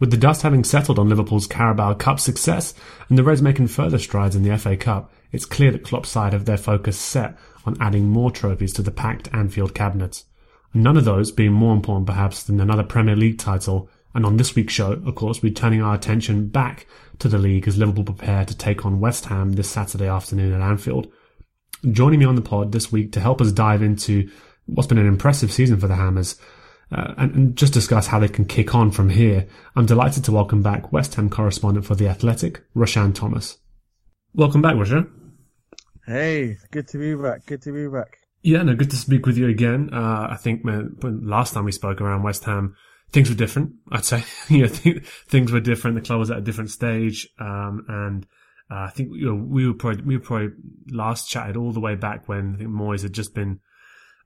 With the dust having settled on Liverpool's Carabao Cup success and the Reds making further strides in the FA Cup, it's clear that Klopp's side have their focus set on adding more trophies to the packed Anfield cabinets. None of those being more important perhaps than another Premier League title. And on this week's show, of course, we're turning our attention back to the league as Liverpool prepare to take on West Ham this Saturday afternoon at Anfield. Joining me on the pod this week to help us dive into what's been an impressive season for the Hammers uh, and, and, just discuss how they can kick on from here, I'm delighted to welcome back West Ham correspondent for The Athletic, Roshane Thomas. Welcome back, Roshane. Hey, good to be back. Good to be back. Yeah, no, good to speak with you again. Uh, I think man, last time we spoke around West Ham, things were different. I'd say, you know, th- things were different. The club was at a different stage, um, and uh, I think you know, we were probably we were probably last chatted all the way back when I think Moyes had just been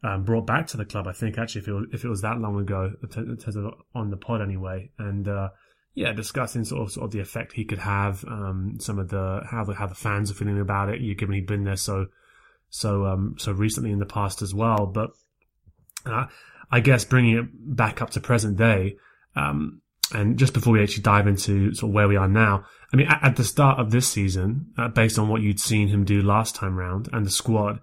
um, brought back to the club. I think actually, if it was, if it was that long ago, on the pod anyway, and uh, yeah, discussing sort of, sort of the effect he could have, um, some of the how the how the fans are feeling about it. You given he'd been there so so um, so recently in the past as well. But uh, I guess bringing it back up to present day, um, and just before we actually dive into sort of where we are now, I mean, at, at the start of this season, uh, based on what you'd seen him do last time round and the squad,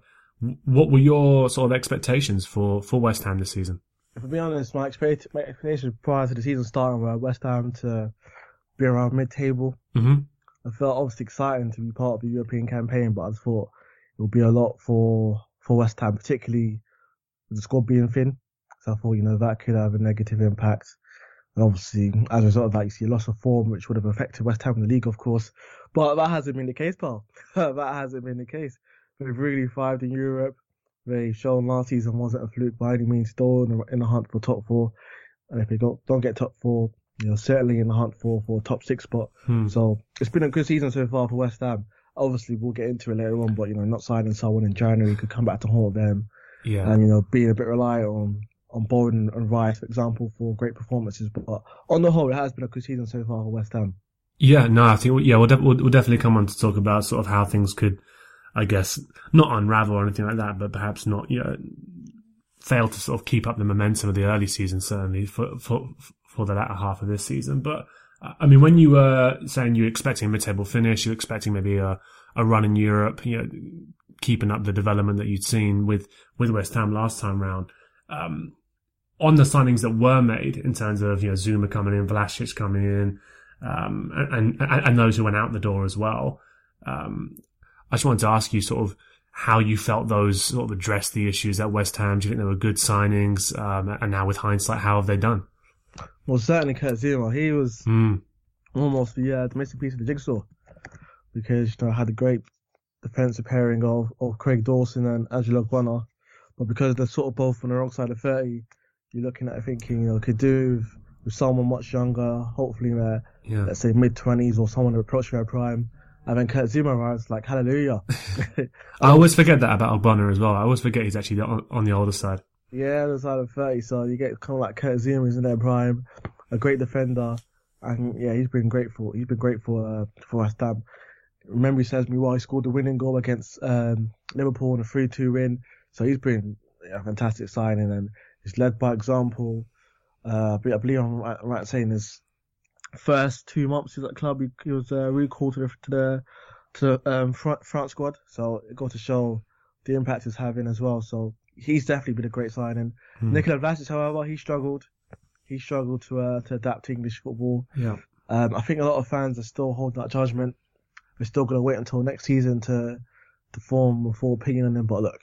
what were your sort of expectations for, for West Ham this season? If I'm being honest, my, expect, my expectations prior to the season starting were West Ham to be around mid-table. Mm-hmm. I felt obviously exciting to be part of the European campaign, but I thought it would be a lot for for West Ham, particularly with the squad being thin. So I thought, you know, that could have a negative impact. And obviously, as a result of that, you see a loss of form, which would have affected West Ham in the league, of course. But that hasn't been the case, pal. that hasn't been the case. They've really thrived in Europe. They've shown last season wasn't a fluke by any means, still in the, in the hunt for top four. And if they don't, don't get top four, you know, certainly in the hunt for, for top six spot. Hmm. So it's been a good season so far for West Ham obviously we'll get into it later on, but you know, not signing someone in January could come back to haunt them. Yeah. And you know, being a bit reliant on on Bowen and Rice, for example, for great performances. But on the whole, it has been a good season so far for West Ham. Yeah, no, I think yeah, we'll, de- we'll, we'll definitely come on to talk about sort of how things could, I guess, not unravel or anything like that, but perhaps not you know, fail to sort of keep up the momentum of the early season, certainly for for for the latter half of this season. But I mean, when you were saying you're expecting a mid-table finish, you're expecting maybe a, a run in Europe, you know, keeping up the development that you'd seen with, with West Ham last time round. Um, on the signings that were made in terms of, you know, Zouma coming in, Vlasic coming in, um, and, and, and, those who went out the door as well. Um, I just wanted to ask you sort of how you felt those sort of addressed the issues at West Ham. Do you think they were good signings? Um, and now with hindsight, how have they done? Well, certainly Kurt Zouma. He was mm. almost the, uh, the missing piece of the jigsaw because you know had a great defensive pairing of, of Craig Dawson and Angelo Ogbonna. But because they're sort of both on the wrong side of 30, you're looking at it thinking, you know, could do with, someone much younger, hopefully in their, Yeah. let's say, mid 20s or someone approaching their prime. And then Kurt Zouma arrives, like, hallelujah. I always forget that about Ogbonna as well. I always forget he's actually on, on the older side. Yeah, the side of 30. So you get kind of like Kurt Zouma who's in their prime, a great defender. And yeah, he's been great for, he's been great for, uh, for West Ham. Memory serves me well, he scored the winning goal against, um, Liverpool in a 3-2 win. So he's been a fantastic signing and he's led by example. Uh, I believe I'm right, right saying his first two months he was at the club, he, he was, uh, recalled to the, to the, to, um, front, front squad. So it got to show the impact he's having as well. So he's definitely been a great signing. Hmm. Nikola Vlasic, however, he struggled. He struggled to uh, to adapt to English football. Yeah. Um, I think a lot of fans are still holding that judgment. We're still going to wait until next season to to form a full opinion on him. But look,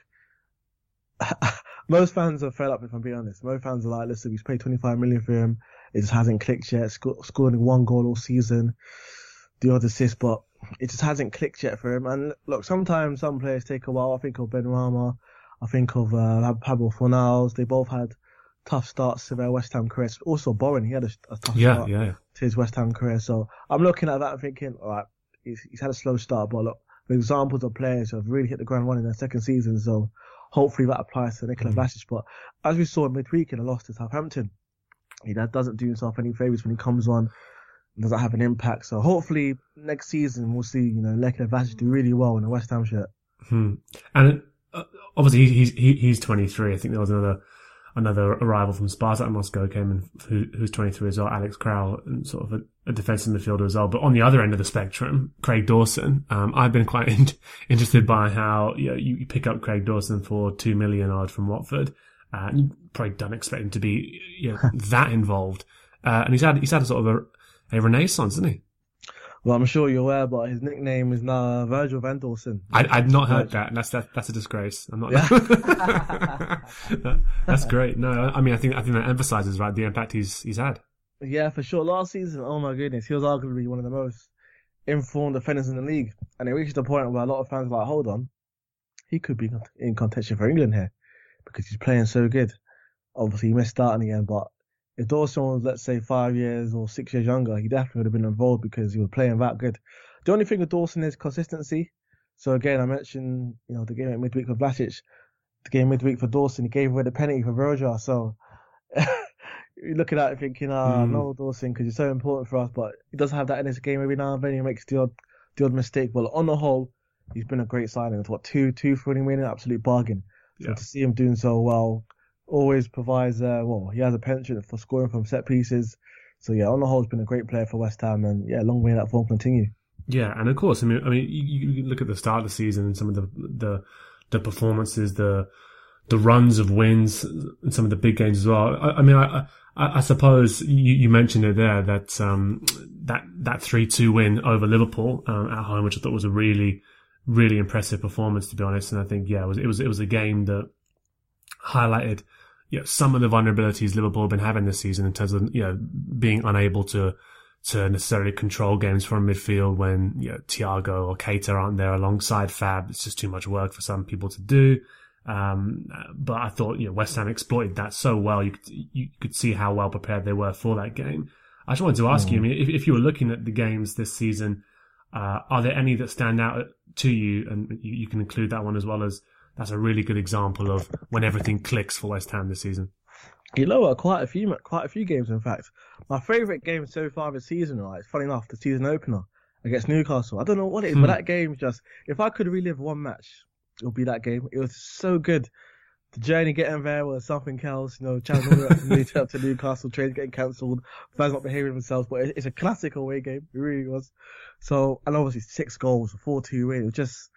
most fans are fed up. If I'm being honest, most fans are like, "Listen, we've paid 25 million for him. It just hasn't clicked yet. Sco- scored one goal all season, the other assist, but it just hasn't clicked yet for him." And look, sometimes some players take a while. I think of Benrahma. I think of uh, Pablo Fornals. They both had tough starts to their West Ham careers. Also, Bowen, he had a, a tough Yeah, start yeah, yeah. to his West Ham career. So I'm looking at that and thinking, all right, he's, he's had a slow start, but look, the examples of players who have really hit the ground running in their second season. So hopefully that applies to Nikola Mm. Vlasic. But as we saw in midweek in a loss to Southampton, he that doesn't do himself any favors when he comes on. Doesn't have an impact. So hopefully next season we'll see, you know, Nikola Vlasic do really well in a West Ham shirt. Hmm. And uh, obviously he's he, he's 23. I think there was another another arrival from Spartak Moscow came in who, who's 23 as well, Alex Kral, and sort of a, a defensive midfielder as well. But on the other end of the spectrum, Craig Dawson. Um, I've been quite in, interested by how you, know, you pick up Craig Dawson for two million odd from Watford. Uh, you probably don't expect him to be you know, that involved. Uh, and he's had he's had a sort of a, a renaissance, hasn't he? Well, I'm sure you're aware, but his nickname is now Virgil van Dawson. I, I'd not heard that. and That's that, that's a disgrace. I'm not. Yeah. that's great. No, I mean, I think I think that emphasizes right the impact he's he's had. Yeah, for sure. Last season, oh my goodness, he was arguably one of the most informed defenders in the league. And it reached a point where a lot of fans were like, hold on, he could be in contention for England here because he's playing so good. Obviously, he missed starting in the end, but if Dawson was, let's say, five years or six years younger, he definitely would have been involved because he was playing that good. The only thing with Dawson is consistency. So again, I mentioned, you know, the game at midweek for Vlasic, the game midweek for Dawson, he gave away the penalty for Virgil. So you're looking at it thinking, ah, Mm. no Dawson, because he's so important for us, but he does have that in his game every now and then. He makes the odd, the odd mistake. But on the whole, he's been a great signing. It's what two, two for winning, winning, absolute bargain. So Yeah. to see him doing so well, always provides, uh, well, he has a penchant for scoring from set pieces. So yeah, on the whole, he's been a great player for West Ham, and yeah, long may that form continue. Yeah, and of course, I mean, I mean, you, you look at the start of the season and some of the the the performances, the the runs of wins, and some of the big games as well. I, I mean, I, I, I suppose you, you mentioned it there that um, that that three two win over Liverpool um, at home, which I thought was a really really impressive performance, to be honest. And I think yeah, it was it was it was a game that highlighted you know, some of the vulnerabilities Liverpool have been having this season in terms of you know being unable to to necessarily control games from midfield when you know Thiago or Keita aren't there alongside Fab. It's just too much work for some people to do. Um, but I thought you know West Ham exploited that so well. You could, you could see how well prepared they were for that game. I just wanted to ask you. I mean, if, if you were looking at the games this season, uh, are there any that stand out to you? And you, you can include that one as well as that's a really good example of when everything clicks for West Ham this season. You know what? Quite a few, quite a few games, in fact. My favourite game so far this season, right? Funny enough, the season opener against Newcastle. I don't know what it is, Hmm. but that game just, if I could relive one match, it would be that game. It was so good. The journey getting there was something else, you know, all up to New- up to Newcastle, trains getting cancelled, fans not behaving themselves, but it- it's a classic away game. It really was. So, and obviously six goals, a 4-2 win. It was just,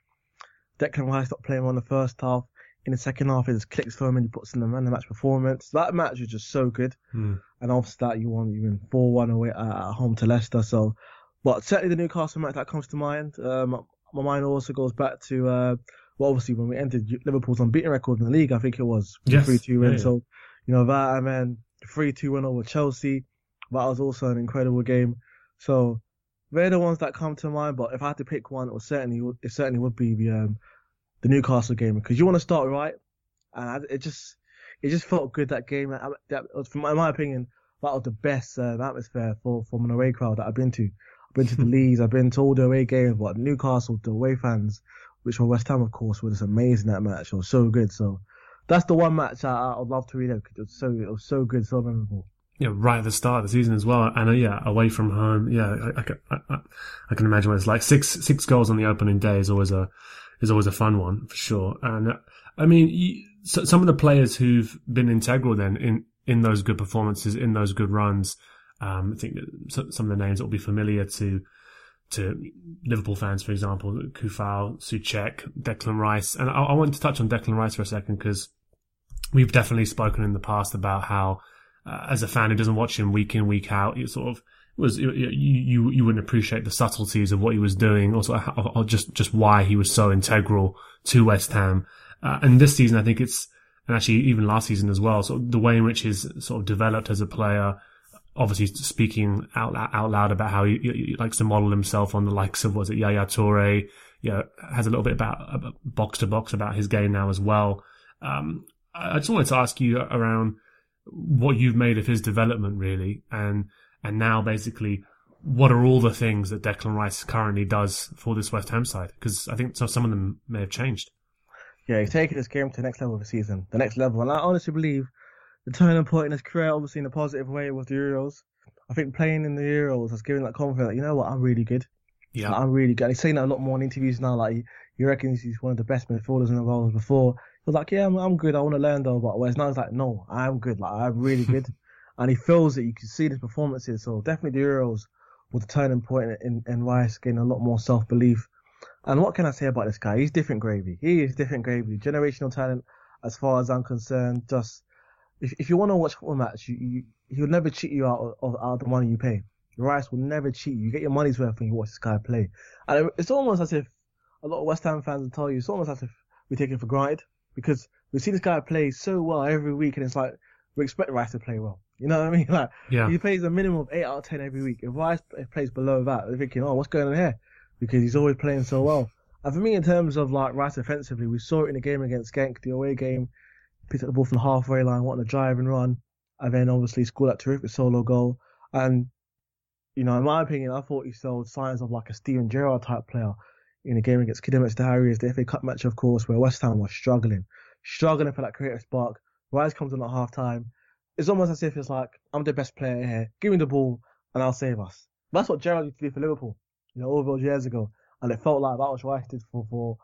Declan Rice stopped playing on the first half. In the second half, it just clicks for him and he puts in the man the match performance. That match was just so good. Hmm. And after that, you won even 4 1 away at, at home to Leicester. So, but certainly the Newcastle match that comes to mind. Um, my mind also goes back to, uh, well, obviously when we entered Liverpool's unbeaten record in the league, I think it was Yes. 3 2 win. Yeah, yeah. So, you know, that and then 3 2 win over Chelsea. That was also an incredible game. So, they're the ones that come to mind. But if I had to pick one, it certainly it certainly would be the um, the Newcastle game because you want to start right, and it just it just felt good that game. That, that from in my opinion, that was the best uh, atmosphere for from an away crowd that I've been to. I've been to the Leeds, I've been to all the away games, but Newcastle, the away fans, which were West Ham, of course, was amazing that match. It was so good. So that's the one match I, I'd love to relive because it was so it was so good, so memorable. Yeah, right at the start of the season as well, and uh, yeah, away from home. Yeah, I, I, I, I, can imagine what it's like. Six six goals on the opening day is always a is always a fun one for sure. And uh, I mean, you, so, some of the players who've been integral then in in those good performances, in those good runs. Um, I think some of the names that will be familiar to to Liverpool fans, for example, Coufal, Soucek, Declan Rice, and I, I want to touch on Declan Rice for a second because we've definitely spoken in the past about how, uh, as a fan who doesn't watch him week in week out, you sort of was you, you you wouldn't appreciate the subtleties of what he was doing, also or just just why he was so integral to West Ham. Uh, and this season, I think it's and actually even last season as well. So the way in which he's sort of developed as a player, obviously speaking out out loud about how he, he likes to model himself on the likes of was it Yaya Toure, yeah, has a little bit about box to box about his game now as well. Um, I just wanted to ask you around what you've made of his development, really, and and now basically what are all the things that Declan Rice currently does for this West Ham side? Because I think so, some of them may have changed. Yeah, he's taken this game to the next level of the season, the next level, and I honestly believe the turning point in his career, obviously in a positive way, was the Euros. I think playing in the Euros has given that confidence. That, you know what? I'm really good. Yeah, like, I'm really good. he's saying that a lot more in interviews now. Like he, he reckons he's one of the best midfielders in the world. Before he was like, yeah, I'm, I'm good. I want to learn though. But whereas now he's like, no, I'm good. Like I'm really good. and he feels it. You can see his performances. So definitely the Euros was a turning point in, in Rice getting a lot more self belief. And what can I say about this guy? He's different gravy. He is different gravy. Generational talent, as far as I'm concerned. Just if, if you want to watch football match, you, you, he'll never cheat you out of, out of the money you pay. Rice will never cheat you. You get your money's worth when you watch this guy play. And it's almost as if a lot of West Ham fans will tell you, it's almost as if we take it for granted because we see this guy play so well every week and it's like, we expect Rice to play well. You know what I mean? Like, yeah. he plays a minimum of 8 out of 10 every week. If Rice plays below that, they're thinking, oh, what's going on here? Because he's always playing so well. And for me, in terms of like Rice offensively, we saw it in the game against Genk, the away game picked up the ball from the halfway line, wanted to drive and run, and then obviously scored that terrific solo goal. And, you know, in my opinion, I thought he showed signs of like a Steven Gerrard type player in the game against Kidderminster the Harriers, the FA Cup match, of course, where West Ham was struggling, struggling for that creative spark. Rice comes on at half time. It's almost as if it's like, I'm the best player here. Give me the ball and I'll save us. That's what Gerrard used to do for Liverpool, you know, all those years ago. And it felt like that was what Rice did for, for,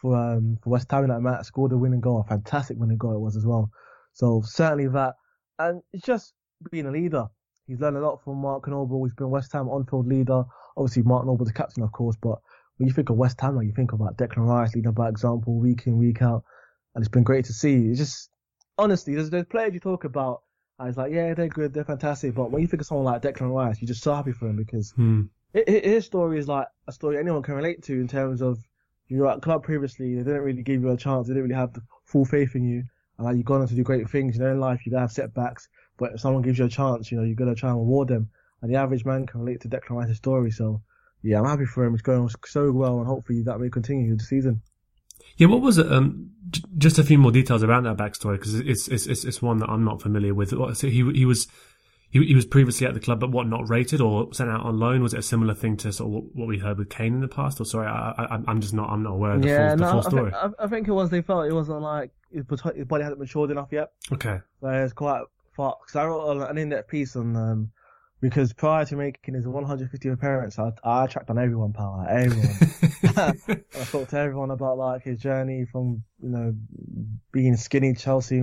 for um for West Ham in that match, scored a winning goal, a fantastic winning goal it was as well. So certainly that, and it's just being a leader. He's learned a lot from Mark Noble. He's been West Ham on-field leader. Obviously, Mark Noble the captain, of course, but when you think of West Ham, like you think about Declan Rice leading by example week in week out, and it's been great to see. It's just honestly, there's there's players you talk about. And it's like, yeah, they're good, they're fantastic. But when you think of someone like Declan Rice, you're just so happy for him because hmm. his story is like a story anyone can relate to in terms of you were at club previously, they didn't really give you a chance, they didn't really have the full faith in you, and like, you've gone on to do great things. You know, in life, you're going to have setbacks, but if someone gives you a chance, you know, you're gonna try and reward them. And the average man can relate to Declan Rice's story, so yeah, I'm happy for him. It's going so well, and hopefully that may continue the season. Yeah, what was it? Um, j- just a few more details around that backstory because it's, it's it's it's one that I'm not familiar with. So he he was he, he was previously at the club, but what not rated or sent out on loan? Was it a similar thing to sort of what we heard with Kane in the past? Or sorry, I, am just not I'm not aware of the, yeah, full, no, the full story. I think, I think, it was they felt it wasn't like his body hadn't matured enough yet. Okay, so it's quite far. Because I wrote an in-depth piece on um, because prior to making his 150th appearance, I, I tracked on everyone, pal, like everyone. I talked to everyone about like his journey from you know being skinny Chelsea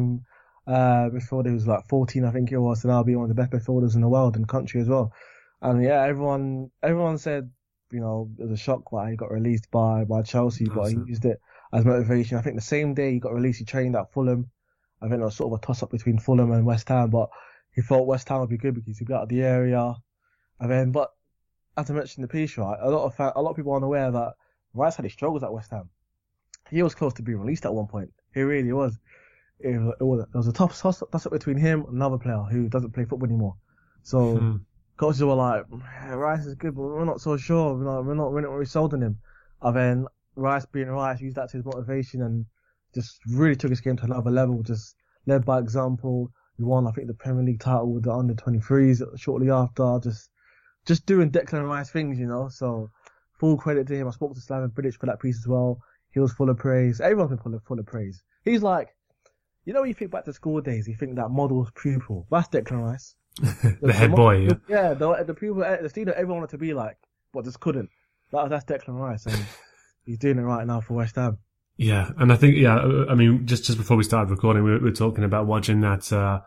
uh, before he was like 14, I think it was, and I'll be one of the best midfielders in the world and country as well. And yeah, everyone, everyone said, you know, it was a shock why he got released by, by Chelsea, but he used it as motivation. I think the same day he got released, he trained at Fulham. I think it was sort of a toss up between Fulham and West Ham, but he thought West Ham would be good because he'd be out of the area. And then, but as I mentioned in the piece, right, a lot of a lot of people aren't aware that Rice had his struggles at West Ham. He was close to being released at one point. He really was it, was, it was a tough toss up between him and another player who doesn't play football anymore. So, hmm. coaches were like, Rice is good, but we're not so sure. We're not, we're not, we're not really sold on him. And then Rice being Rice used that to his motivation and just really took his game to another level. Just led by example. He won, I think, the Premier League title with the under 23s shortly after. Just, just doing Declan Rice things, you know. So full credit to him. I spoke to Slaven Bilic for that piece as well. He was full of praise. Everyone's been full of, full of praise. He's like, you know, when you think back to school days, you think that model's pupil. That's Declan Rice. the, the head boy, yeah. Yeah, the, the pupil, the student everyone wanted to be like, but just couldn't. That, that's Declan Rice, and he's doing it right now for West Ham. Yeah, and I think, yeah, I mean, just just before we started recording, we were, we were talking about watching that uh,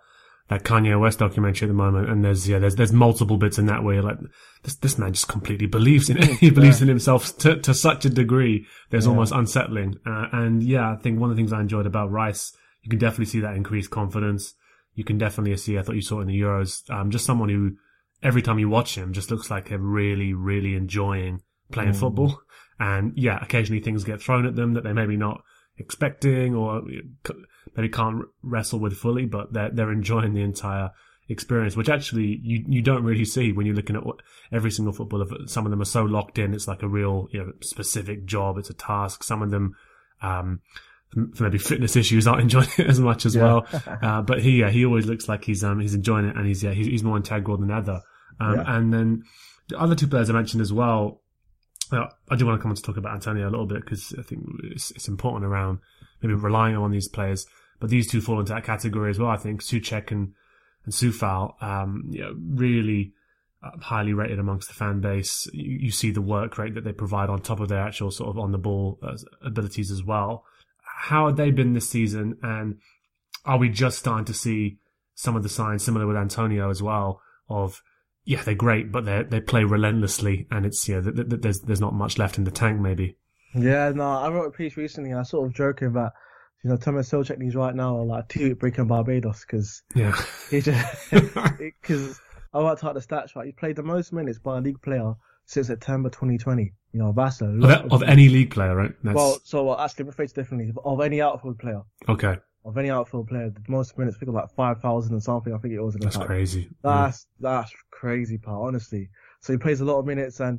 that Kanye West documentary at the moment, and there's yeah, there's there's multiple bits in that where you're like, this this man just completely believes in it. he believes yeah. in himself to to such a degree there's yeah. almost unsettling. Uh, and yeah, I think one of the things I enjoyed about Rice, you can definitely see that increased confidence. You can definitely see. I thought you saw it in the Euros. Um, just someone who every time you watch him just looks like they're really really enjoying playing mm. football. And yeah, occasionally things get thrown at them that they're maybe not expecting or maybe can't wrestle with fully, but they're, they're enjoying the entire experience, which actually you, you don't really see when you're looking at what every single footballer. Some of them are so locked in. It's like a real, you know, specific job. It's a task. Some of them, um, for maybe fitness issues aren't enjoying it as much as yeah. well. Uh, but he, yeah, he always looks like he's, um, he's enjoying it and he's, yeah, he's, he's more integral than ever. Um, yeah. and then the other two players I mentioned as well, well, I do want to come on to talk about Antonio a little bit because I think it's, it's, important around maybe relying on these players. But these two fall into that category as well. I think Soucek and and Coufal, um, you know, really uh, highly rated amongst the fan base. You, you, see the work rate that they provide on top of their actual sort of on the ball uh, abilities as well. How have they been this season? And are we just starting to see some of the signs, similar with Antonio as well, of yeah, they're great, but they they play relentlessly, and it's yeah, th- th- there's there's not much left in the tank, maybe. Yeah, no, I wrote a piece recently, and I sort of joking that you know Thomas Soucek needs right now are like two breaking Barbados because yeah, he just because I worked out the stats right. He played the most minutes by a league player since September 2020. You know, that's a lot of, of, any league player, right? That's... Well, so well, actually, let me phrase differently. Of any outfield player. Okay of any outfield player, the most minutes, I think like 5,000 and something, I think it was. In that's crazy. That's, yeah. that's crazy, pal, honestly. So he plays a lot of minutes and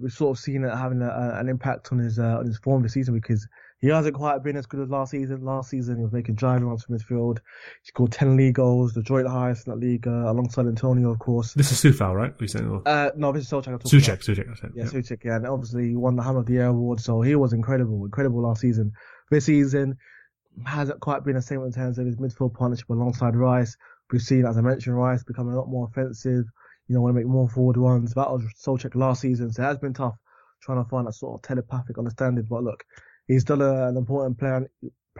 we've sort of seen it having a, an impact on his, uh, on his form this season because he hasn't quite been as good as last season. Last season, he was making driving runs from midfield. He scored 10 league goals, the joint highest in that league, uh, alongside Antonio, of course. This is Coufal, right? We uh, no, this is Soucek, I said. Yeah, yeah. Soucek, yeah. And obviously, he won the Hammer of the Year award, so he was incredible, incredible last season. This season, hasn't quite been the same in terms of his midfield partnership alongside Rice. We've seen, as I mentioned, Rice becoming a lot more offensive. You know, want to make more forward runs. That was Soucek last season, so it has been tough trying to find that sort of telepathic understanding. But look, he's done a, an important player,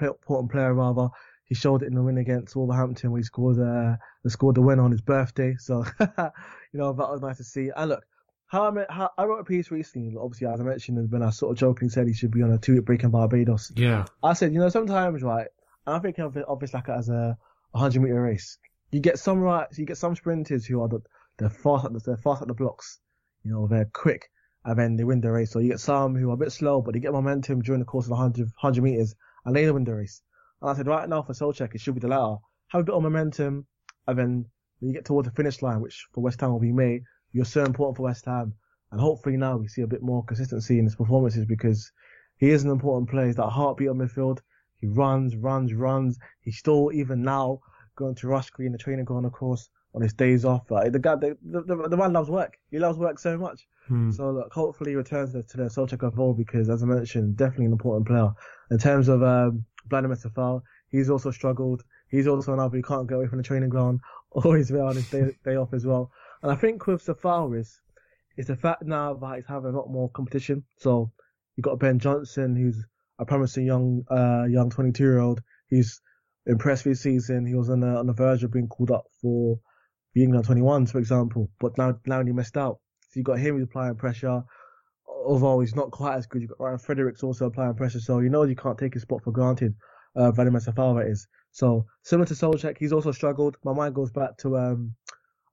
important player rather. He showed it in the win against Wolverhampton where he scored, uh, scored the win on his birthday. So, you know, that was nice to see. And look, how I, how I wrote a piece recently, obviously, as I mentioned, when I sort of jokingly said he should be on a two-week break in Barbados. Yeah. I said, you know, sometimes, right, and I'm thinking of it, of this like as a 100 meter race. You get some right, you get some sprinters who are the, they're fast at the, they're fast at the blocks. You know, they're quick, and then they win the race. So you get some who are a bit slow, but they get momentum during the course of 100, 100 meters, and they win the race. And I said, right now for Soucek, it should be the latter. Have a bit of momentum, and then when you get towards the finish line, which for West Ham will be May, you're so important for West Ham and hopefully now we see a bit more consistency in his performances because he is an important player. He's that heartbeat on midfield. He runs, runs, runs. He's still, even now, going to Rush Green, the training ground, of course, on his days off. Like, the guy, the, the, the, man loves work. He loves work so much. Hmm. So look, hopefully he returns to the Soucek of old because, as I mentioned, definitely an important player. In terms of um, Vladimir Coufal, he's also struggled. He's also another who can't get away from the training ground. Always there on his day, day off as well. And I think with Coufal is it's the fact now that he's having a lot more competition. So you've got Ben Johnson, who's a promising young, uh, young 22 year old. He's impressed this season. He was on the on the verge of being called up for the England 21s, for example, but now now he missed out. So you've got him applying pressure. Although he's not quite as good, you got Ryan Fredericks also applying pressure. So you know you can't take his spot for granted. Uh, Vladimir Coufal is. So similar to Soucek, he's also struggled. My mind goes back to um,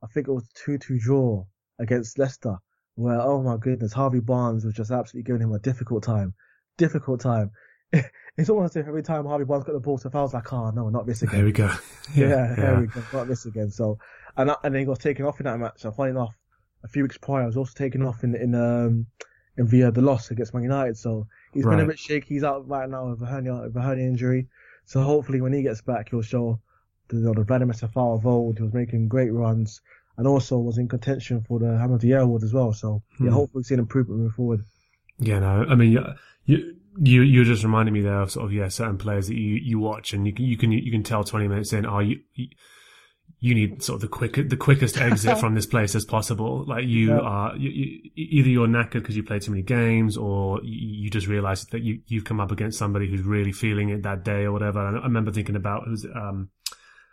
I think it was two two draw against Leicester where, oh my goodness, Harvey Barnes was just absolutely giving him a difficult time. Difficult time. it's almost as if every time Harvey Barnes got the ball, so I was like, oh no, not this again. There we go. Yeah, yeah, there we go, not this again. So, and and then he got taken off in that match. And funny enough, a few weeks prior I was also taken off in in um in via the loss against Man United. So he's right. been a bit shaky. He's out right now with a hernia with a hernia injury. So hopefully when he gets back, he'll show the, you know, the Vladimir Coufal of old. He was making great runs and also was in contention for the Hammer of the Year award as well. So yeah, hmm. hopefully see an improvement moving forward. Yeah, no, I mean, you, you, you just reminded me there of sort of, yeah, certain players that you, you watch and you can, you can, you can tell 20 minutes in, oh, you, you need sort of the quick, the quickest exit from this place as possible. Like you yeah. are, you, you, either you're knackered because you played too many games or you, just realize that you, you've come up against somebody who's really feeling it that day or whatever. And I remember thinking about, who's, um,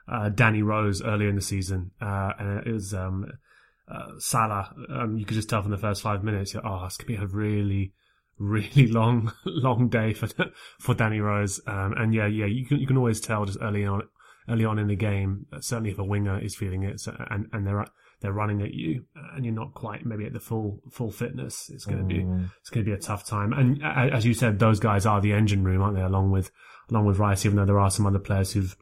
uh, Danny Rose earlier in the season, uh, and it was, um, uh, Salah. Um, you could just tell from the first five minutes, oh, it's gonna be a really, really long, long day for for Danny Rose. Um, and yeah, yeah, you can you can always tell just early on, early on in the game. Certainly, if a winger is feeling it, and and they're they're running at you, and you're not quite maybe at the full full fitness, it's going to mm. be it's going to be a tough time. And as you said, those guys are the engine room, aren't they? Along with along with Rice, even though there are some other players who've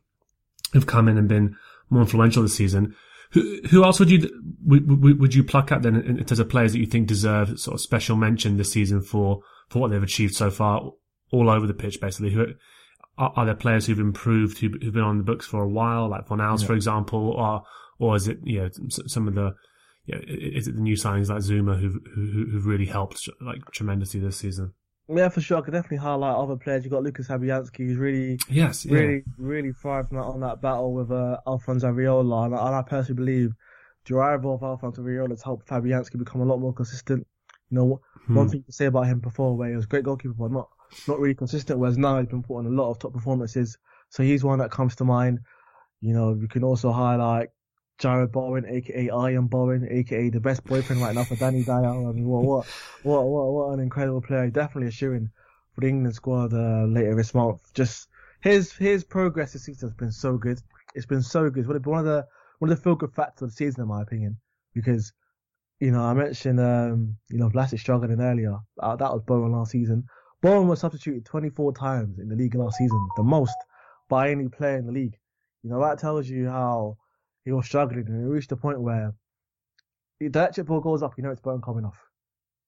who've come in and been more influential this season. Who, who else would you would, would you pluck out then in terms of players that you think deserve sort of special mention this season for for what they've achieved so far, all over the pitch, basically? Who are, are there players who've improved who, have been on the books for a while, like Fornals, yeah. for example, or or is it you know some of the you know, is it the new signings like Zouma who've who, who've really helped like tremendously this season? Yeah, for sure. I could definitely highlight other players. You've got Lucas Fabianski, who's really, yes, yeah. really, really thrived on that battle with uh, Alphonse Areola. And, and I personally believe the arrival of Alphonse Areola has helped Fabianski become a lot more consistent. You know, hmm. one thing to say about him before, where he was a great goalkeeper, but not not really consistent. Whereas now he's been put on a lot of top performances. So he's one that comes to mind. You know, you can also highlight Jarrod Bowen, aka Iron Bowen, aka the best boyfriend right now for Danny Dyer. I mean, what, what, what, what, what an incredible player! Definitely a shooting for the England squad uh, later this month. Just his his progress this season has been so good. It's been so good. It's one of the one of the feel good factors of the season, in my opinion, because you know I mentioned um, you know Vlasic struggling earlier. Uh, that was Bowen last season. Bowen was substituted 24 times in the league last season, the most by any player in the league. You know that tells you how he was struggling and he reached a point where the electric ball goes up, you know it's Bowen coming off.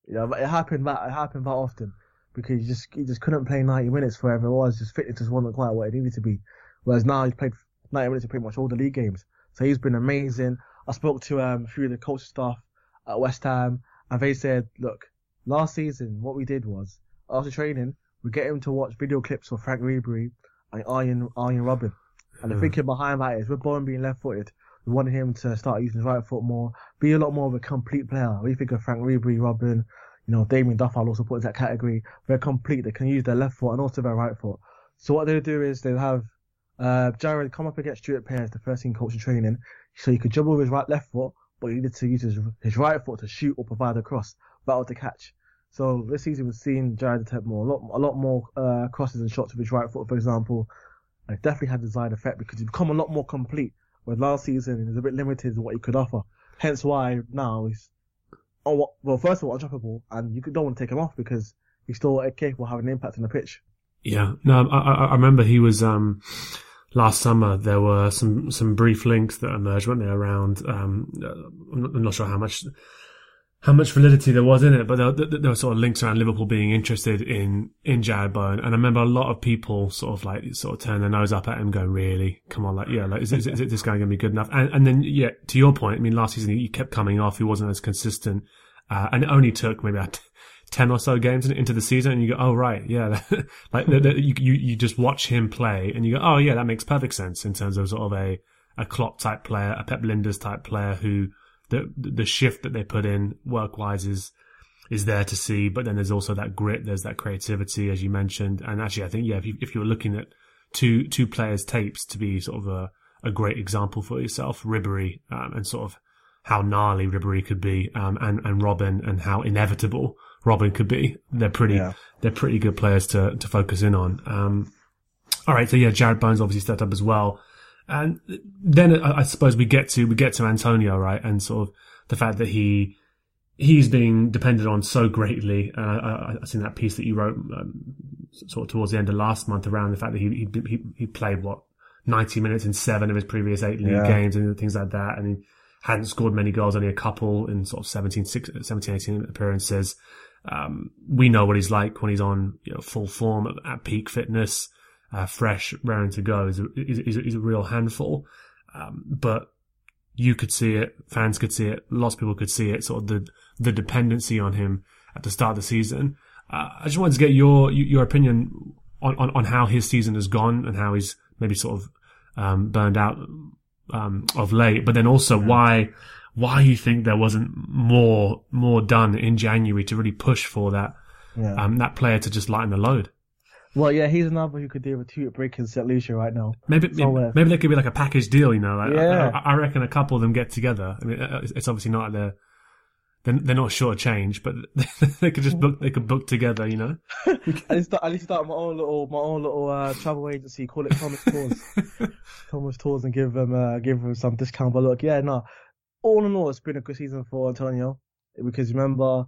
You know, it happened that it happened that often because he just he just couldn't play 90 minutes forever. It was just fitness just wasn't quite what it needed to be. Whereas now he's played 90 minutes in pretty much all the league games, so he's been amazing. I spoke to um, of the coaching staff at West Ham, and they said, look, last season what we did was after training we get him to watch video clips of Franck Ribery and Arjen Arjen Robben. And the thinking behind that is, with Bowen being left-footed, we wanted him to start using his right foot more, be a lot more of a complete player. We think of Franck Ribery, Robben, you know, Damien Duff, I'll also put in that category. They're complete. They can use their left foot and also their right foot. So what they'll do is they'll have uh, Jarrod come up against Stuart Pearce, the first team coach in training, so he could jump with his right left foot, but he needed to use his, his right foot to shoot or provide a cross, battle to catch. So this season we've seen Jarrod attempt more, a lot, a lot more uh, crosses and shots with his right foot, for example. And it definitely had desired effect because he's become a lot more complete. Where last season he was a bit limited in what he could offer. Hence why now he's oh well first of all undroppable and you don't want to take him off because he's still capable of having an impact on the pitch. Yeah, no, I, I remember he was um, last summer. There were some some brief links that emerged, weren't there? Around um, I'm not sure how much how much validity there was in it, but there, there, were sort of links around Liverpool being interested in in Bowen, and I remember a lot of people sort of like sort of turn their nose up at him, going, "Really? Come on, like yeah, like is, is, is this guy going to be good enough?" And, and then yeah, to your point, I mean, last season he kept coming off, he wasn't as consistent, uh, and it only took maybe about ten or so games into the season, and you go, "Oh right, yeah," like the, the, you, you you just watch him play, and you go, "Oh yeah, that makes perfect sense in terms of sort of a a Klopp type player, a Pep Lijnders type player who." The the shift that they put in work wise is is there to see. But then there's also that grit, there's that creativity, as you mentioned. And actually, I think yeah, if you if you're looking at two two players' tapes to be sort of a a great example for yourself, Ribery, um, and sort of how gnarly Ribery could be, um, and and Robben, and how inevitable Robben could be. They're pretty yeah. they're pretty good players to to focus in on. Um, all right, so yeah, Jarrod Bowen's obviously stepped up as well. And then I suppose we get to we get to Antonio, right, and sort of the fact that he he's being depended on so greatly. Uh, I, I seen that piece that you wrote um, sort of towards the end of last month around the fact that he he he, played what ninety minutes in seven of his previous eight league yeah. games and things like that, and he, hadn't scored many goals, only a couple in sort of 17, 16, 17 18 appearances. Um, we know what he's like when he's on you know, full form at, at peak fitness, uh, fresh, raring to go. is a, a, he's a real handful. Um, but you could see it, fans could see it, lots of people could see it, sort of the, the dependency on him at the start of the season. Uh, I just wanted to get your, your opinion on, on, on how his season has gone and how he's maybe sort of, um, burned out, um, of late, but then also why, why you think there wasn't more, more done in January to really push for that, yeah. um, that player to just lighten the load. Well, yeah, he's another who could deal with two breaking St. Lucia right now. Maybe maybe, maybe there could be like a package deal, you know. Like, yeah. I, I, reckon a couple of them get together. I mean, uh, it's obviously not the they're, they're not short of change, but they could just book they could book together, you know. I need to start, start my own little my own little uh, travel agency. Call it Thomas Tours. Thomas Tours, and give them uh, give them some discount. But look, yeah, no. All in all, it's been a good season for Antonio because remember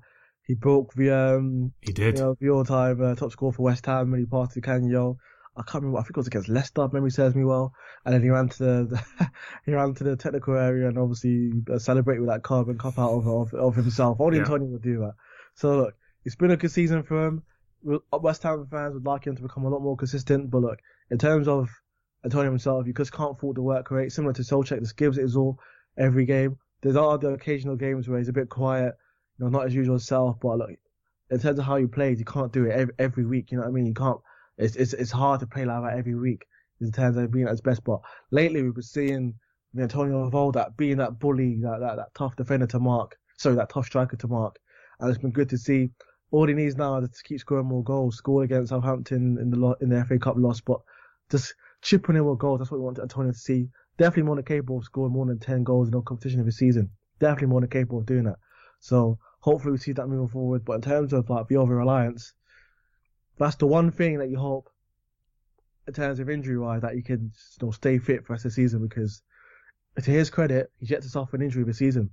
he broke the um he did you know, the all time uh, top score for West Ham when he passed Di Canio. I can't remember. I think it was against Leicester. Memory serves me well. And then he ran to the, the he ran to the technical area and obviously uh, celebrated with that carbon cup out of of, of himself. Only yeah. Antonio would do that. So look, it's been a good season for him. West Ham fans would like him to become a lot more consistent. But look, in terms of Antonio himself, you just can't afford the work rate. Similar to Soucek, just gives it his all every game. There's other occasional games where he's a bit quiet you know, not as usual self, but look, in terms of how he plays, you can't do it every, every week. You know what I mean? You can't. It's it's it's hard to play like that every week in terms of being at his best. But lately, we've been seeing Antonio Evalda being that bully, that, that that tough defender to mark. Sorry, that tough striker to mark, and it's been good to see. All he needs now is to keep scoring more goals. Score against Southampton in the in the FA Cup loss, but just chipping in more goals. That's what we want Antonio to see. Definitely more than capable of scoring more than ten goals in a competition of a season. Definitely more than capable of doing that. So hopefully we see that moving forward. But in terms of like the over reliance, that's the one thing that you hope in terms of injury wise that he can stay fit for the rest of the season because to his credit, he's yet to suffer an injury this season.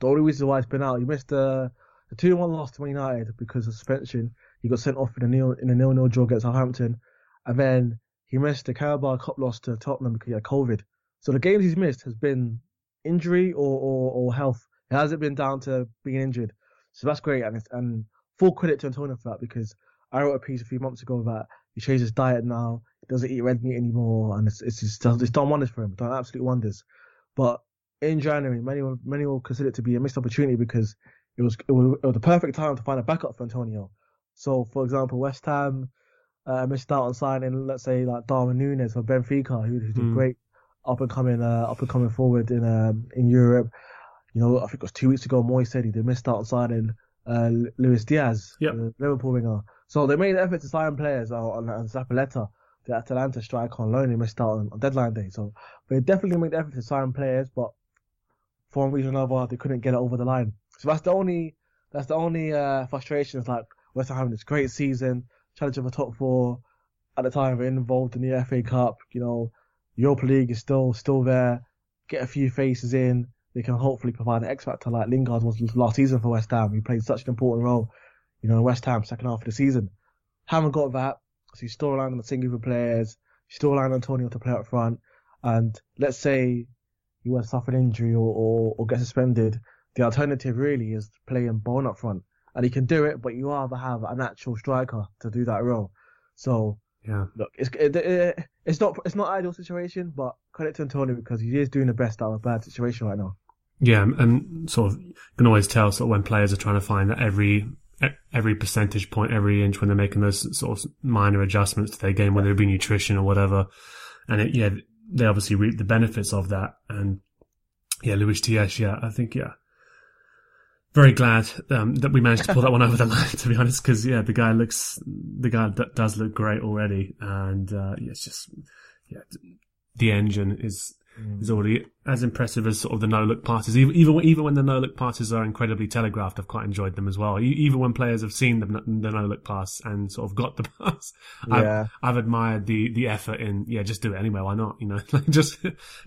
The only reason why he's been out, he missed the the two one loss to Man United because of suspension. He got sent off in a nil in a nil nil draw against Southampton, and then he missed the Carabao Cup loss to Tottenham because he had COVID. So the games he's missed has been injury or, or, or health it hasn't been down to being injured. So that's great. And, and full credit to Antonio for that because I wrote a piece a few months ago that he changed his diet now. He doesn't eat red meat anymore. And it's, it's, just, it's done wonders for him. Done absolute wonders. But in January, many will, many will consider it to be a missed opportunity because it was, it was, it was the perfect time to find a backup for Antonio. So, for example, West Ham uh, missed out on signing, let's say, like Darwin Nunez or Benfica, who, who did mm. great up and coming, uh, up and coming forward in um, in Europe. You know, I think it was two weeks ago, Moyes said he they missed out on signing uh, Luis Diaz, yep. the Liverpool winger. So they made an effort to sign players uh, on, on Zapata, the Atalanta striker on loan. He missed out on, on deadline day. So they definitely made the effort to sign players, but for one reason or another, they couldn't get it over the line. So that's the only that's the only uh, frustration. Is like West Ham having this great season, challenging for top four. At the time, they're involved in the FA Cup. You know, Europa League is still still there. Get a few faces in they can hopefully provide an X factor like Lingard was last season for West Ham. He played such an important role, you know, in West Ham second half of the season. Haven't got that, so he's still relying on the single players. He's still relying on Antonio to play up front. And let's say was to suffer an injury or, or, or get suspended, the alternative really is playing Bowen up front. And he can do it, but you rather have a natural striker to do that role. So yeah, look, it's it, it, it's not it's not ideal situation, but credit to Antonio because he is doing the best out of a bad situation right now. Yeah, and sort of you can always tell sort of when players are trying to find that every every percentage point, every inch when they're making those sort of minor adjustments to their game, whether it be nutrition or whatever. And it, yeah, they obviously reap the benefits of that. And yeah, Luis Diaz, yeah, I think yeah, very glad um, that we managed to pull that one over the line. To be honest, because yeah, the guy looks the guy d- does look great already, and uh, yeah, it's just yeah, the engine is mm. is already as impressive as sort of the no look passes. Even even even when the no look passes are incredibly telegraphed, I've quite enjoyed them as well. Even when players have seen the, the no look pass and sort of got the pass, yeah. I've, I've admired the the effort in yeah, just do it anyway. Why not? You know, just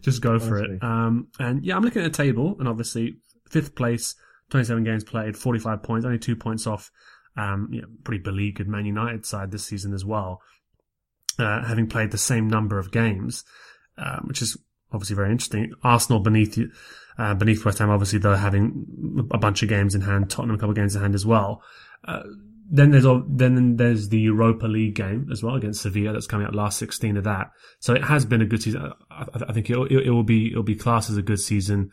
just go for it. Um, and yeah, I'm looking at a table, and obviously fifth place, 27 games played, 45 points, only two points off. Um, you know, pretty beleaguered Man United side this season as well, uh, having played the same number of games, um, which is obviously very interesting. Arsenal beneath uh, beneath West Ham, obviously they're having a bunch of games in hand. Tottenham a couple of games in hand as well. Uh, then there's then there's the Europa League game as well against Sevilla that's coming out last 16 of that. So it has been a good season. I, I think it, it, it, will be it'll be classed as a good season,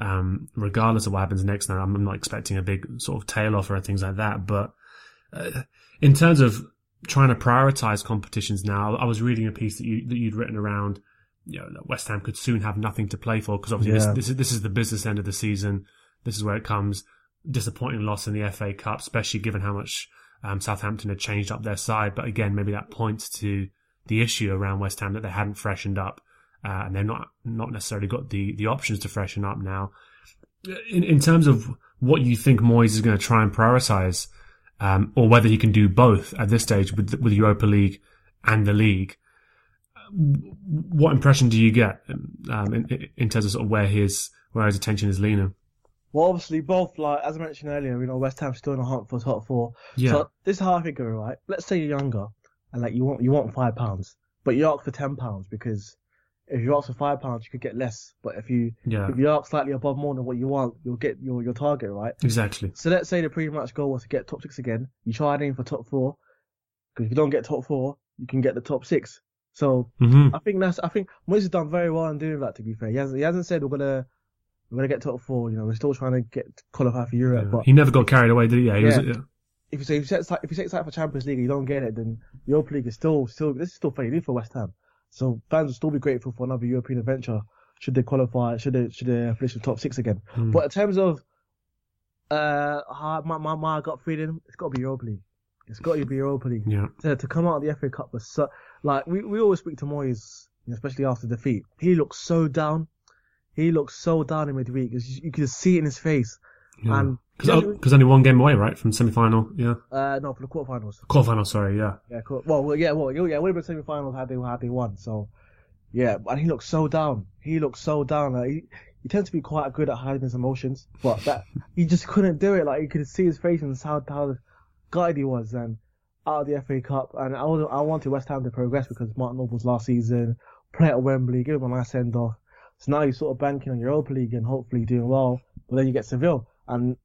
um, regardless of what happens next. Now I'm not expecting a big sort of tail off or things like that, but uh, in terms of trying to prioritize competitions now, I was reading a piece that you that you'd written around. You know, West Ham could soon have nothing to play for because obviously yeah. this, this is this is the business end of the season. This is where it comes. Disappointing loss in the FA Cup, especially given how much um, Southampton had changed up their side, but again, maybe that points to the issue around West Ham that they hadn't freshened up, uh, and they're not not necessarily got the the options to freshen up now. In in terms of what you think Moyes is going to try and prioritize, um, or whether he can do both at this stage with with Europa League and the league, what impression do you get um, in, in terms of, sort of where his where his attention is leaning? Well, obviously, both like as I mentioned earlier, you know, West Ham's still in a hunt for top four. Yeah. So this is how I think of it, right? Let's say you're younger and like you want you want five pounds, but you ask for ten pounds because if you ask for five pounds, you could get less. But if you yeah. if you ask slightly above more than what you want, you'll get your your target, right? Exactly. So let's say the pretty much goal was to get top six again. You try aiming for top four because if you don't get top four, you can get the top six. So mm-hmm. I think that's I think Moyes has done very well in doing that. To be fair, he hasn't he hasn't said we're gonna we're gonna get top four. You know, we're still trying to get qualify for Europe. Yeah. But he never got carried away, did he? Yeah. He yeah. Was, yeah. If you say if you set if you set aside for Champions League, and you don't get it, then Europa League is still still this is still fairly new for West Ham. So fans will still be grateful for another European adventure should they qualify, should they should they finish the top six again. Mm. But in terms of uh my my my gut feeling, it's got to be Europa League. It's got to be Europa League. Yeah. To, to come out of the FA Cup was so like we we always speak to Moyes, especially after defeat. He looks so down he looks so down in midweek. You could see it in his face. Yeah. And because only one game away, right, from semi-final. Yeah. Uh, no, for the quarterfinals. Quarterfinals, sorry. Yeah. Yeah. Cool. Well, yeah. Well, yeah. It would have been semi-final had they had they won. So, yeah. And he looks so down. He looks so down. Like, he, he tends to be quite good at hiding his emotions, but that he just couldn't do it. Like you could see his face and how how gutted he was, and out of the FA Cup. And I was, I wanted West Ham to progress because Martin Noble's last season, play at Wembley, give him a nice send off. So now you're sort of banking on Europa League and hopefully doing well. But then you get Seville and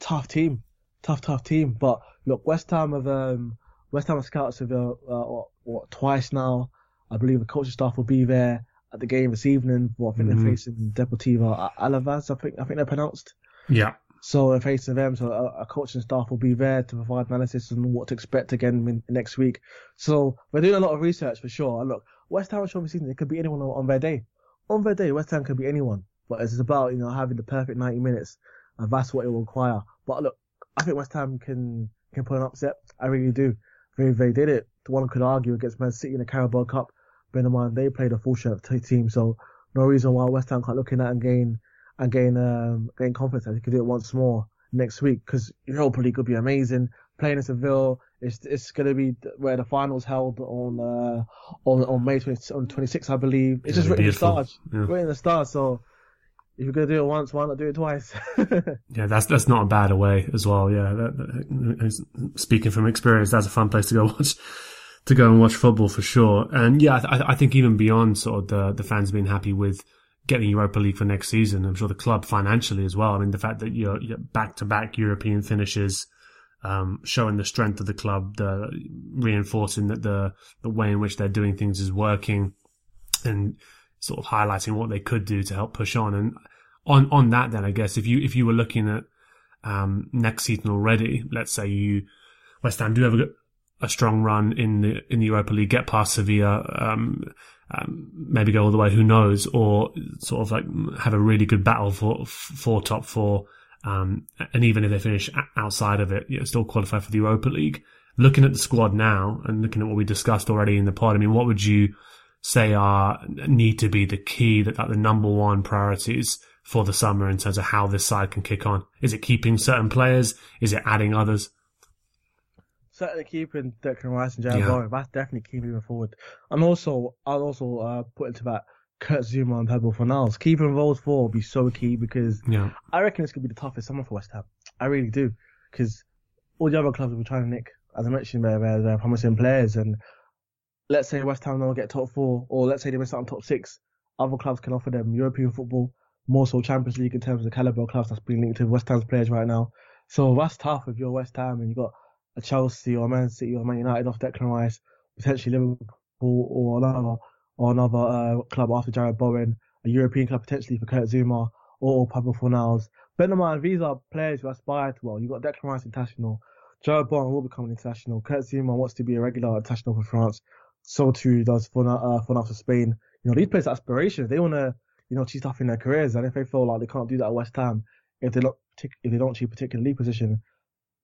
tough team, tough, tough team. But look, West Ham have um, West Ham have scouted Seville uh, what, what, twice now. I believe the coaching staff will be there at the game this evening. What I think mm-hmm. they're facing Deportivo Alavés. I think I think they're pronounced. Yeah. So they're facing them. So a, a coaching staff will be there to provide analysis on what to expect again next week. So we're doing a lot of research for sure. And look, West Ham have season it could be anyone on their day on their day, West Ham could be anyone, but it's about you know having the perfect 90 minutes, and that's what it will require. But look, I think West Ham can can put an upset. I really do. They they did it. One could argue against Man City in the Carabao Cup. Bear in mind they played a full shirt team, so no reason why West Ham can't look in that and gain and gain um gain confidence that they could do it once more next week because Europa League could be amazing. Playing in Seville, it's it's going to be where the finals held on uh, on on May 20, on 26th, I believe. It's yeah, just written in the stars, yeah. written in the stars. So if you're to do it once, why not do it twice? yeah, that's that's not a bad away as well. Yeah, that, that, speaking from experience, that's a fun place to go watch to go and watch football for sure. And yeah, I, I think even beyond sort of the the fans being happy with getting Europa League for next season, I'm sure the club financially as well. I mean, the fact that you're back to back European finishes um, showing the strength of the club, the reinforcing that the the way in which they're doing things is working, and sort of highlighting what they could do to help push on. And on on that, then I guess if you if you were looking at um, next season already, let's say you West Ham do have a, a strong run in the in the Europa League, get past Sevilla, um, um, maybe go all the way, who knows, or sort of like have a really good battle for for top four um, and even if they finish outside of it, you know, still qualify for the Europa League. Looking at the squad now and looking at what we discussed already in the pod, I mean, what would you say are need to be the key that, are the number one priorities for the summer in terms of how this side can kick on? Is it keeping certain players? Is it adding others? Certainly keeping Declan Rice and Jarrod yeah. Bowen. That's definitely key moving forward. And also, I'll also uh, put into that Kurt Zouma and for Fornals. Keeping those four will be so key because yeah. I reckon this could be the toughest summer for West Ham. I really do. Because all the other clubs will be trying to nick, as I mentioned, they're, they're promising players. And let's say West Ham don't get top four, or let's say they miss out on top six, other clubs can offer them European football, more so Champions League in terms of the caliber of clubs that's being linked to West Ham's players right now. So that's tough if you're West Ham and you've got a Chelsea or Man City or Man United off Declan Rice, potentially Liverpool or another or another uh, club after Jarrod Bowen, a European club potentially for Kurt Zouma or Pablo Fornals. Bear in mind, these are players who aspire to well. You've got Declan Rice international, Jarrod Bowen will become an international, Kurt Zouma wants to be a regular international for France, so too does Fornals uh, for Spain. You know, these players aspirations. They want to, you know, achieve stuff in their careers, and if they feel like they can't do that at West Ham, if they don't, if they don't achieve a particular league position,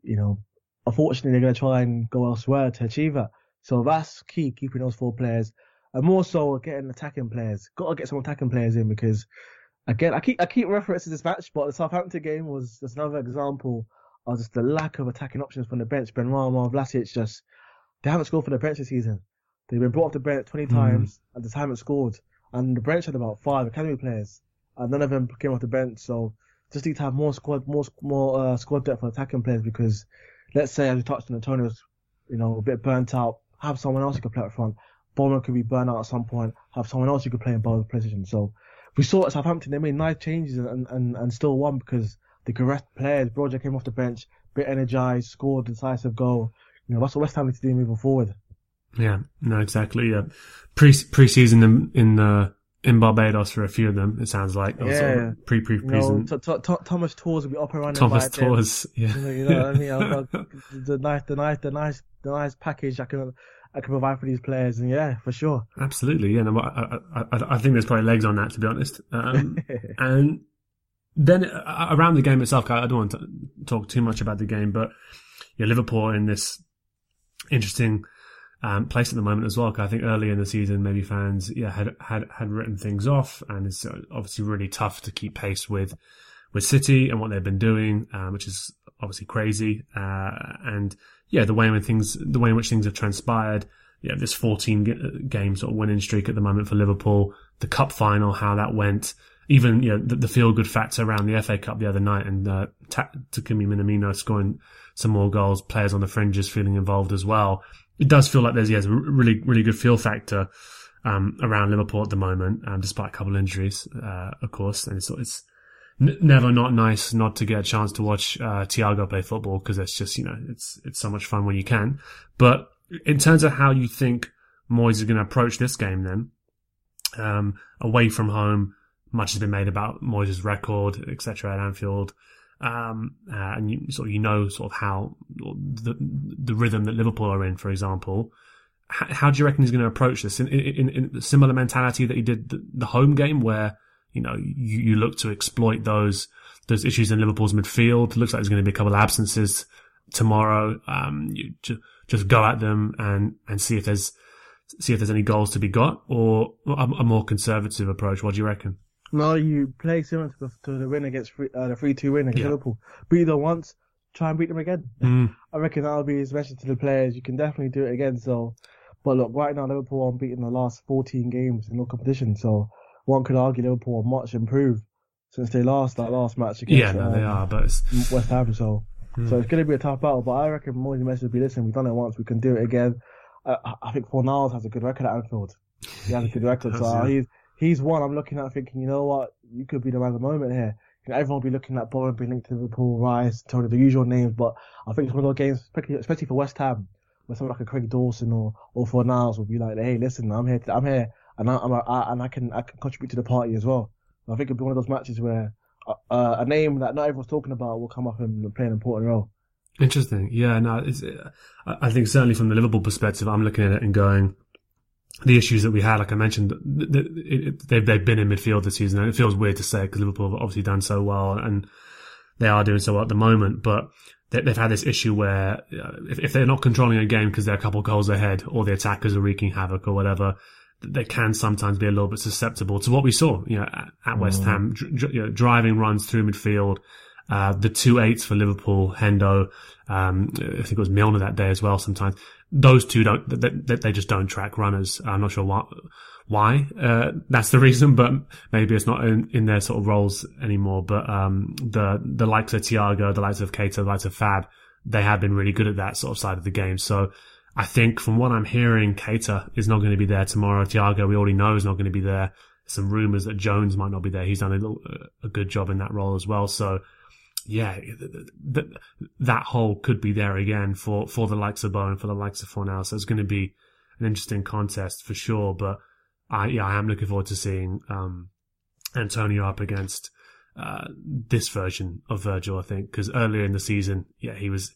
you know, unfortunately they're going to try and go elsewhere to achieve that. So that's key, keeping those four players, and more so getting attacking players. Got to get some attacking players in because, again, I keep I keep referencing this match, but the Southampton game was just another example of just the lack of attacking options from the bench. Benrahma, Vlasic, just they haven't scored for the bench this season. They've been brought off the bench 20 mm. times and just haven't scored. And the bench had about five academy players, and none of them came off the bench. So just need to have more squad, more more uh, squad depth for attacking players because, let's say as we touched on, Antonio's, you know, a bit burnt out. Have someone else who could play up front. Bowen could be burnt out at some point. Have someone else who could play in both positions. So we saw at Southampton they made nice changes and and, and still won because the correct players. Broja came off the bench, bit energized, scored decisive goal. You know that's what West Ham need to do moving forward. Yeah, no, exactly. Yeah, pre preseason in in, uh, in Barbados for a few of them. It sounds like yeah, pre pre pre Thomas tours will be running. Thomas tours, yeah. You know, what I mean? the nice, the nice, the nice, the nice package I can I can provide for these players, and yeah, for sure. Absolutely, yeah. No, I, I, I, I think there's probably legs on that, to be honest. Um, and then uh, around the game itself, I don't want to talk too much about the game, but yeah, Liverpool in this interesting um, place at the moment as well. I think earlier in the season, maybe fans yeah had had had written things off, and it's uh, obviously really tough to keep pace with with City and what they've been doing, um, which is obviously crazy. Uh, and yeah, the way in things, the way in which things have transpired. Yeah, this 14 game sort of winning streak at the moment for Liverpool. The cup final, how that went. Even you know the, the feel good factor around the FA Cup the other night, and uh, Takumi Minamino scoring some more goals. Players on the fringes feeling involved as well it does feel like there's yeah, a really really good feel factor um, around Liverpool at the moment, um, despite a couple of injuries, uh, of course. And it's it's n- never not nice not to get a chance to watch uh, Thiago play football because it's just you know it's it's so much fun when you can. But in terms of how you think Moyes is going to approach this game, then um, away from home, much has been made about Moyes' record, etc. at Anfield um, uh, and you sort of you know sort of how the the rhythm that Liverpool are in, for example. How, do you reckon he's going to approach this in, in, in similar mentality that he did the, the, home game, where you know you, you look to exploit those those issues in Liverpool's midfield? Looks like there's going to be a couple of absences tomorrow. Um, you just just go at them and and see if there's see if there's any goals to be got, or a, a more conservative approach. What do you reckon? No, you play similar to the, to the win against free, uh, the three two win against yeah. Liverpool. Beat them once, try and beat them again. Mm. I reckon that'll be his message to the players. You can definitely do it again. So, but look, right now Liverpool are beating the last 14 games in all competition. So one could argue Liverpool are much improved since they lost that last match against. Yeah, no, um, they are, but it's... West Ham. So, mm. so it's going to be a tough battle. But I reckon Moyes' message will be: listen, we've done it once, we can do it again. I, I think Fornals has a good record at Anfield. He has a good record, so he's he's one I'm looking at thinking, you know what, you could be the man of the moment here. You know, everyone will be looking at Bowen being linked to Liverpool, Rice, Tony, the usual names, but I think it's one of those games, especially, for West Ham, where someone like a Craig Dawson or or for Niles will be like, hey, listen, I'm here, to, I'm here, and I, I'm a, I, and I can I can contribute to the party as well. I think it'll be one of those matches where uh, uh, a name that not everyone's talking about will come up and play an important role. Interesting. Yeah, no, I think certainly from the Liverpool perspective, I'm looking at it and going, the issues that we had, like I mentioned, they've they've been in midfield this season, and it feels weird to say because Liverpool have obviously done so well, and they are doing so well at the moment. But they've had this issue where if they're not controlling a game because they're a couple of goals ahead, or the attackers are wreaking havoc or whatever, they can sometimes be a little bit susceptible to what we saw, you know, at West mm. Ham, you know, driving runs through midfield. Uh, the two eights for Liverpool, Hendo, um, I think it was Milner that day as well. Sometimes those two don't, they, they just don't track runners. I'm not sure why, why, uh, that's the reason, but maybe it's not in, in their sort of roles anymore. But, um, the, the likes of Thiago, the likes of Keita, the likes of Fab, they have been really good at that sort of side of the game. So I think from what I'm hearing, Keita is not going to be there tomorrow. Thiago, we already know is not going to be there. some rumours that Jones might not be there. He's done a, little, a good job in that role as well. So, yeah, that that hole could be there again for, for the likes of Bowen, for the likes of Fornals. So it's going to be an interesting contest for sure. But I, yeah, I am looking forward to seeing um, Antonio up against uh, this version of Virgil, I think, because earlier in the season, yeah, he was,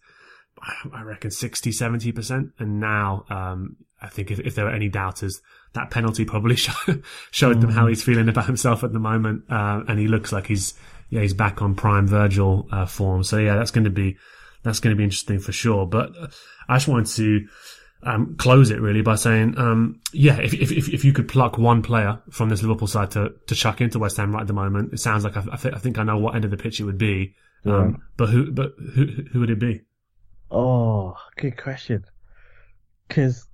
I reckon, 60, 70%. And now, um, I think if, if there were any doubters, that penalty probably showed, showed mm. them how mm. he's feeling about himself at the moment. Uh, and he looks like he's, yeah, he's back on prime Virgil, uh, form. So yeah, that's going to be, that's going to be interesting for sure. But uh, I just wanted to, um, close it really by saying, um, yeah, if, if, if you could pluck one player from this Liverpool side to, to chuck into West Ham right at the moment, it sounds like I, I, th- I think I know what end of the pitch it would be. Um, yeah. but who, but who, who would it be? Oh, good question. Cause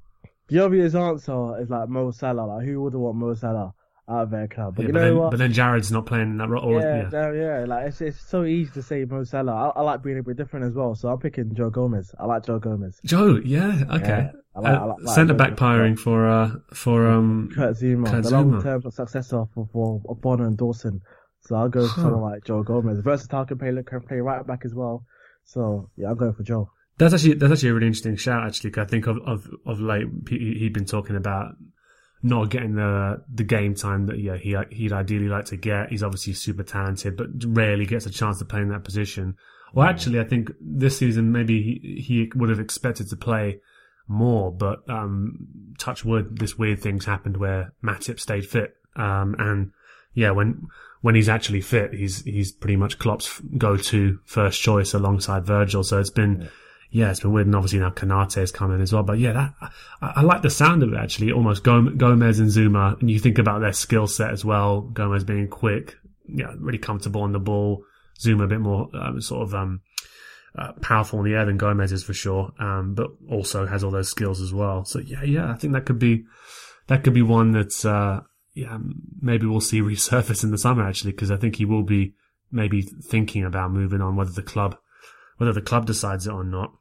the obvious answer is like Mo Salah. Like who would want Mo Salah? Out of their club. But yeah, you but know then, what? But then Jarrod's not playing that role. Yeah, yeah, yeah. Like it's it's so easy to say Mo Salah. I, I, like being a bit different as well, so I'm picking Joe Gomez. I like Joe Gomez. Joe, yeah, okay. Yeah, like, uh, like, centre back piring for uh for um Kurt Zouma, Kurt the long term successor for for Bonner and Dawson. So I'll go for huh. someone like Joe Gomez. Versatile can play can play right back as well. So yeah, I'm going for Joe. That's actually that's actually a really interesting shout. Actually, cause I think of of of late he'd been talking about not getting the the game time that yeah he he'd ideally like to get. He's obviously super talented, but rarely gets a chance to play in that position. Well, actually, I think this season maybe he, he would have expected to play more, but um, touch wood, this weird thing's happened where Matip stayed fit, um, and yeah, when when he's actually fit, he's he's pretty much Klopp's go to first choice alongside Virgil. So it's been. Yeah yeah, it's been weird. And obviously now Konate is coming as well. But yeah, that, I, I, like the sound of it actually. Almost Gomez and Zouma. And you think about their skill set as well. Gomez being quick, yeah, really comfortable on the ball. Zouma a bit more um, sort of um, uh, powerful in the air than Gomez is for sure. Um, but also has all those skills as well. So yeah, yeah, I think that could be that could be one that's uh, yeah maybe we'll see resurface in the summer actually because I think he will be maybe thinking about moving on whether the club whether the club decides it or not.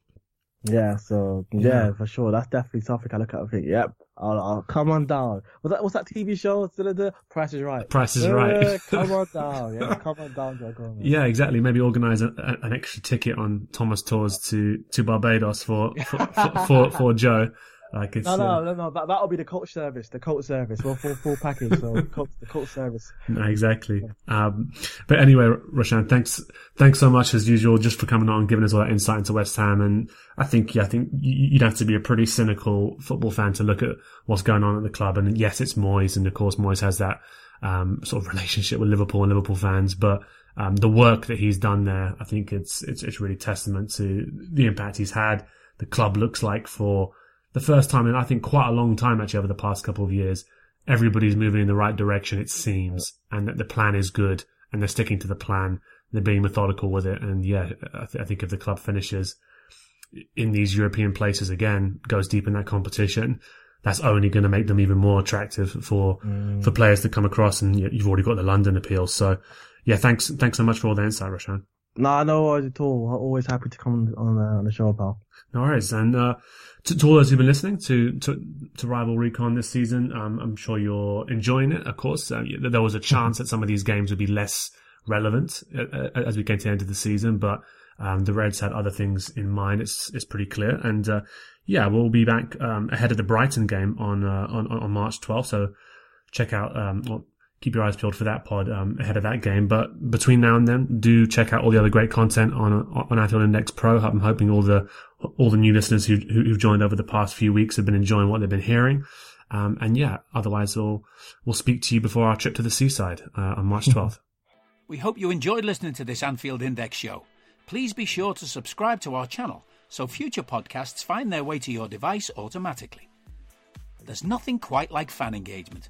Yeah, so yeah, yeah, for sure. That's definitely something I look at and think, yep, I'll, I'll come on down. Was that what's that TV show? The Price is Right. Price is Right. come on down, yeah, come on down, Joe Yeah, exactly. Maybe organise a, a, an extra ticket on Thomas tours to to Barbados for for, for, for, for Joe. Like it's, no, no, uh, no, no. That that'll be the coach service. The coach service. Well, full full package. So coach, the coach service. Exactly. Um, but anyway, Roshane, thanks, thanks so much as usual, just for coming on and giving us all that insight into West Ham. And I think, yeah, I think you'd have to be a pretty cynical football fan to look at what's going on at the club. And yes, it's Moyes, and of course Moyes has that um, sort of relationship with Liverpool and Liverpool fans, but. Um, the work that he's done there, I think it's, it's, it's really testament to the impact he's had. The club looks like for the first time in I think quite a long time actually over the past couple of years, everybody's moving in the right direction it seems, and that the plan is good and they're sticking to the plan. They're being methodical with it, and yeah, I, th- I think if the club finishes in these European places again, goes deep in that competition, that's only going to make them even more attractive for mm. for players to come across. And you've already got the London appeal, so yeah, thanks thanks so much for all the insight, Roshane. No, no worries at all. Always happy to come on uh, on the show, pal. No worries. And uh, to, to, all those who've been listening to to, to Rival Recon this season, um, I'm sure you're enjoying it. Of course, uh, there was a chance that some of these games would be less relevant uh, uh, as we get to the end of the season, but um, the Reds had other things in mind. It's it's pretty clear. And uh, yeah, we'll be back um, ahead of the Brighton game on on on March 12th. So check out. Um, well, keep your eyes peeled for that pod um, ahead of that game. But between now and then, do check out all the other great content on on Anfield Index Pro. I'm hoping all the all the new listeners who, who've joined over the past few weeks have been enjoying what they've been hearing. Um, and yeah, otherwise we'll we'll speak to you before our trip to the seaside uh, on March 12th. We hope you enjoyed listening to this Anfield Index show. Please be sure to subscribe to our channel so future podcasts find their way to your device automatically. There's nothing quite like fan engagement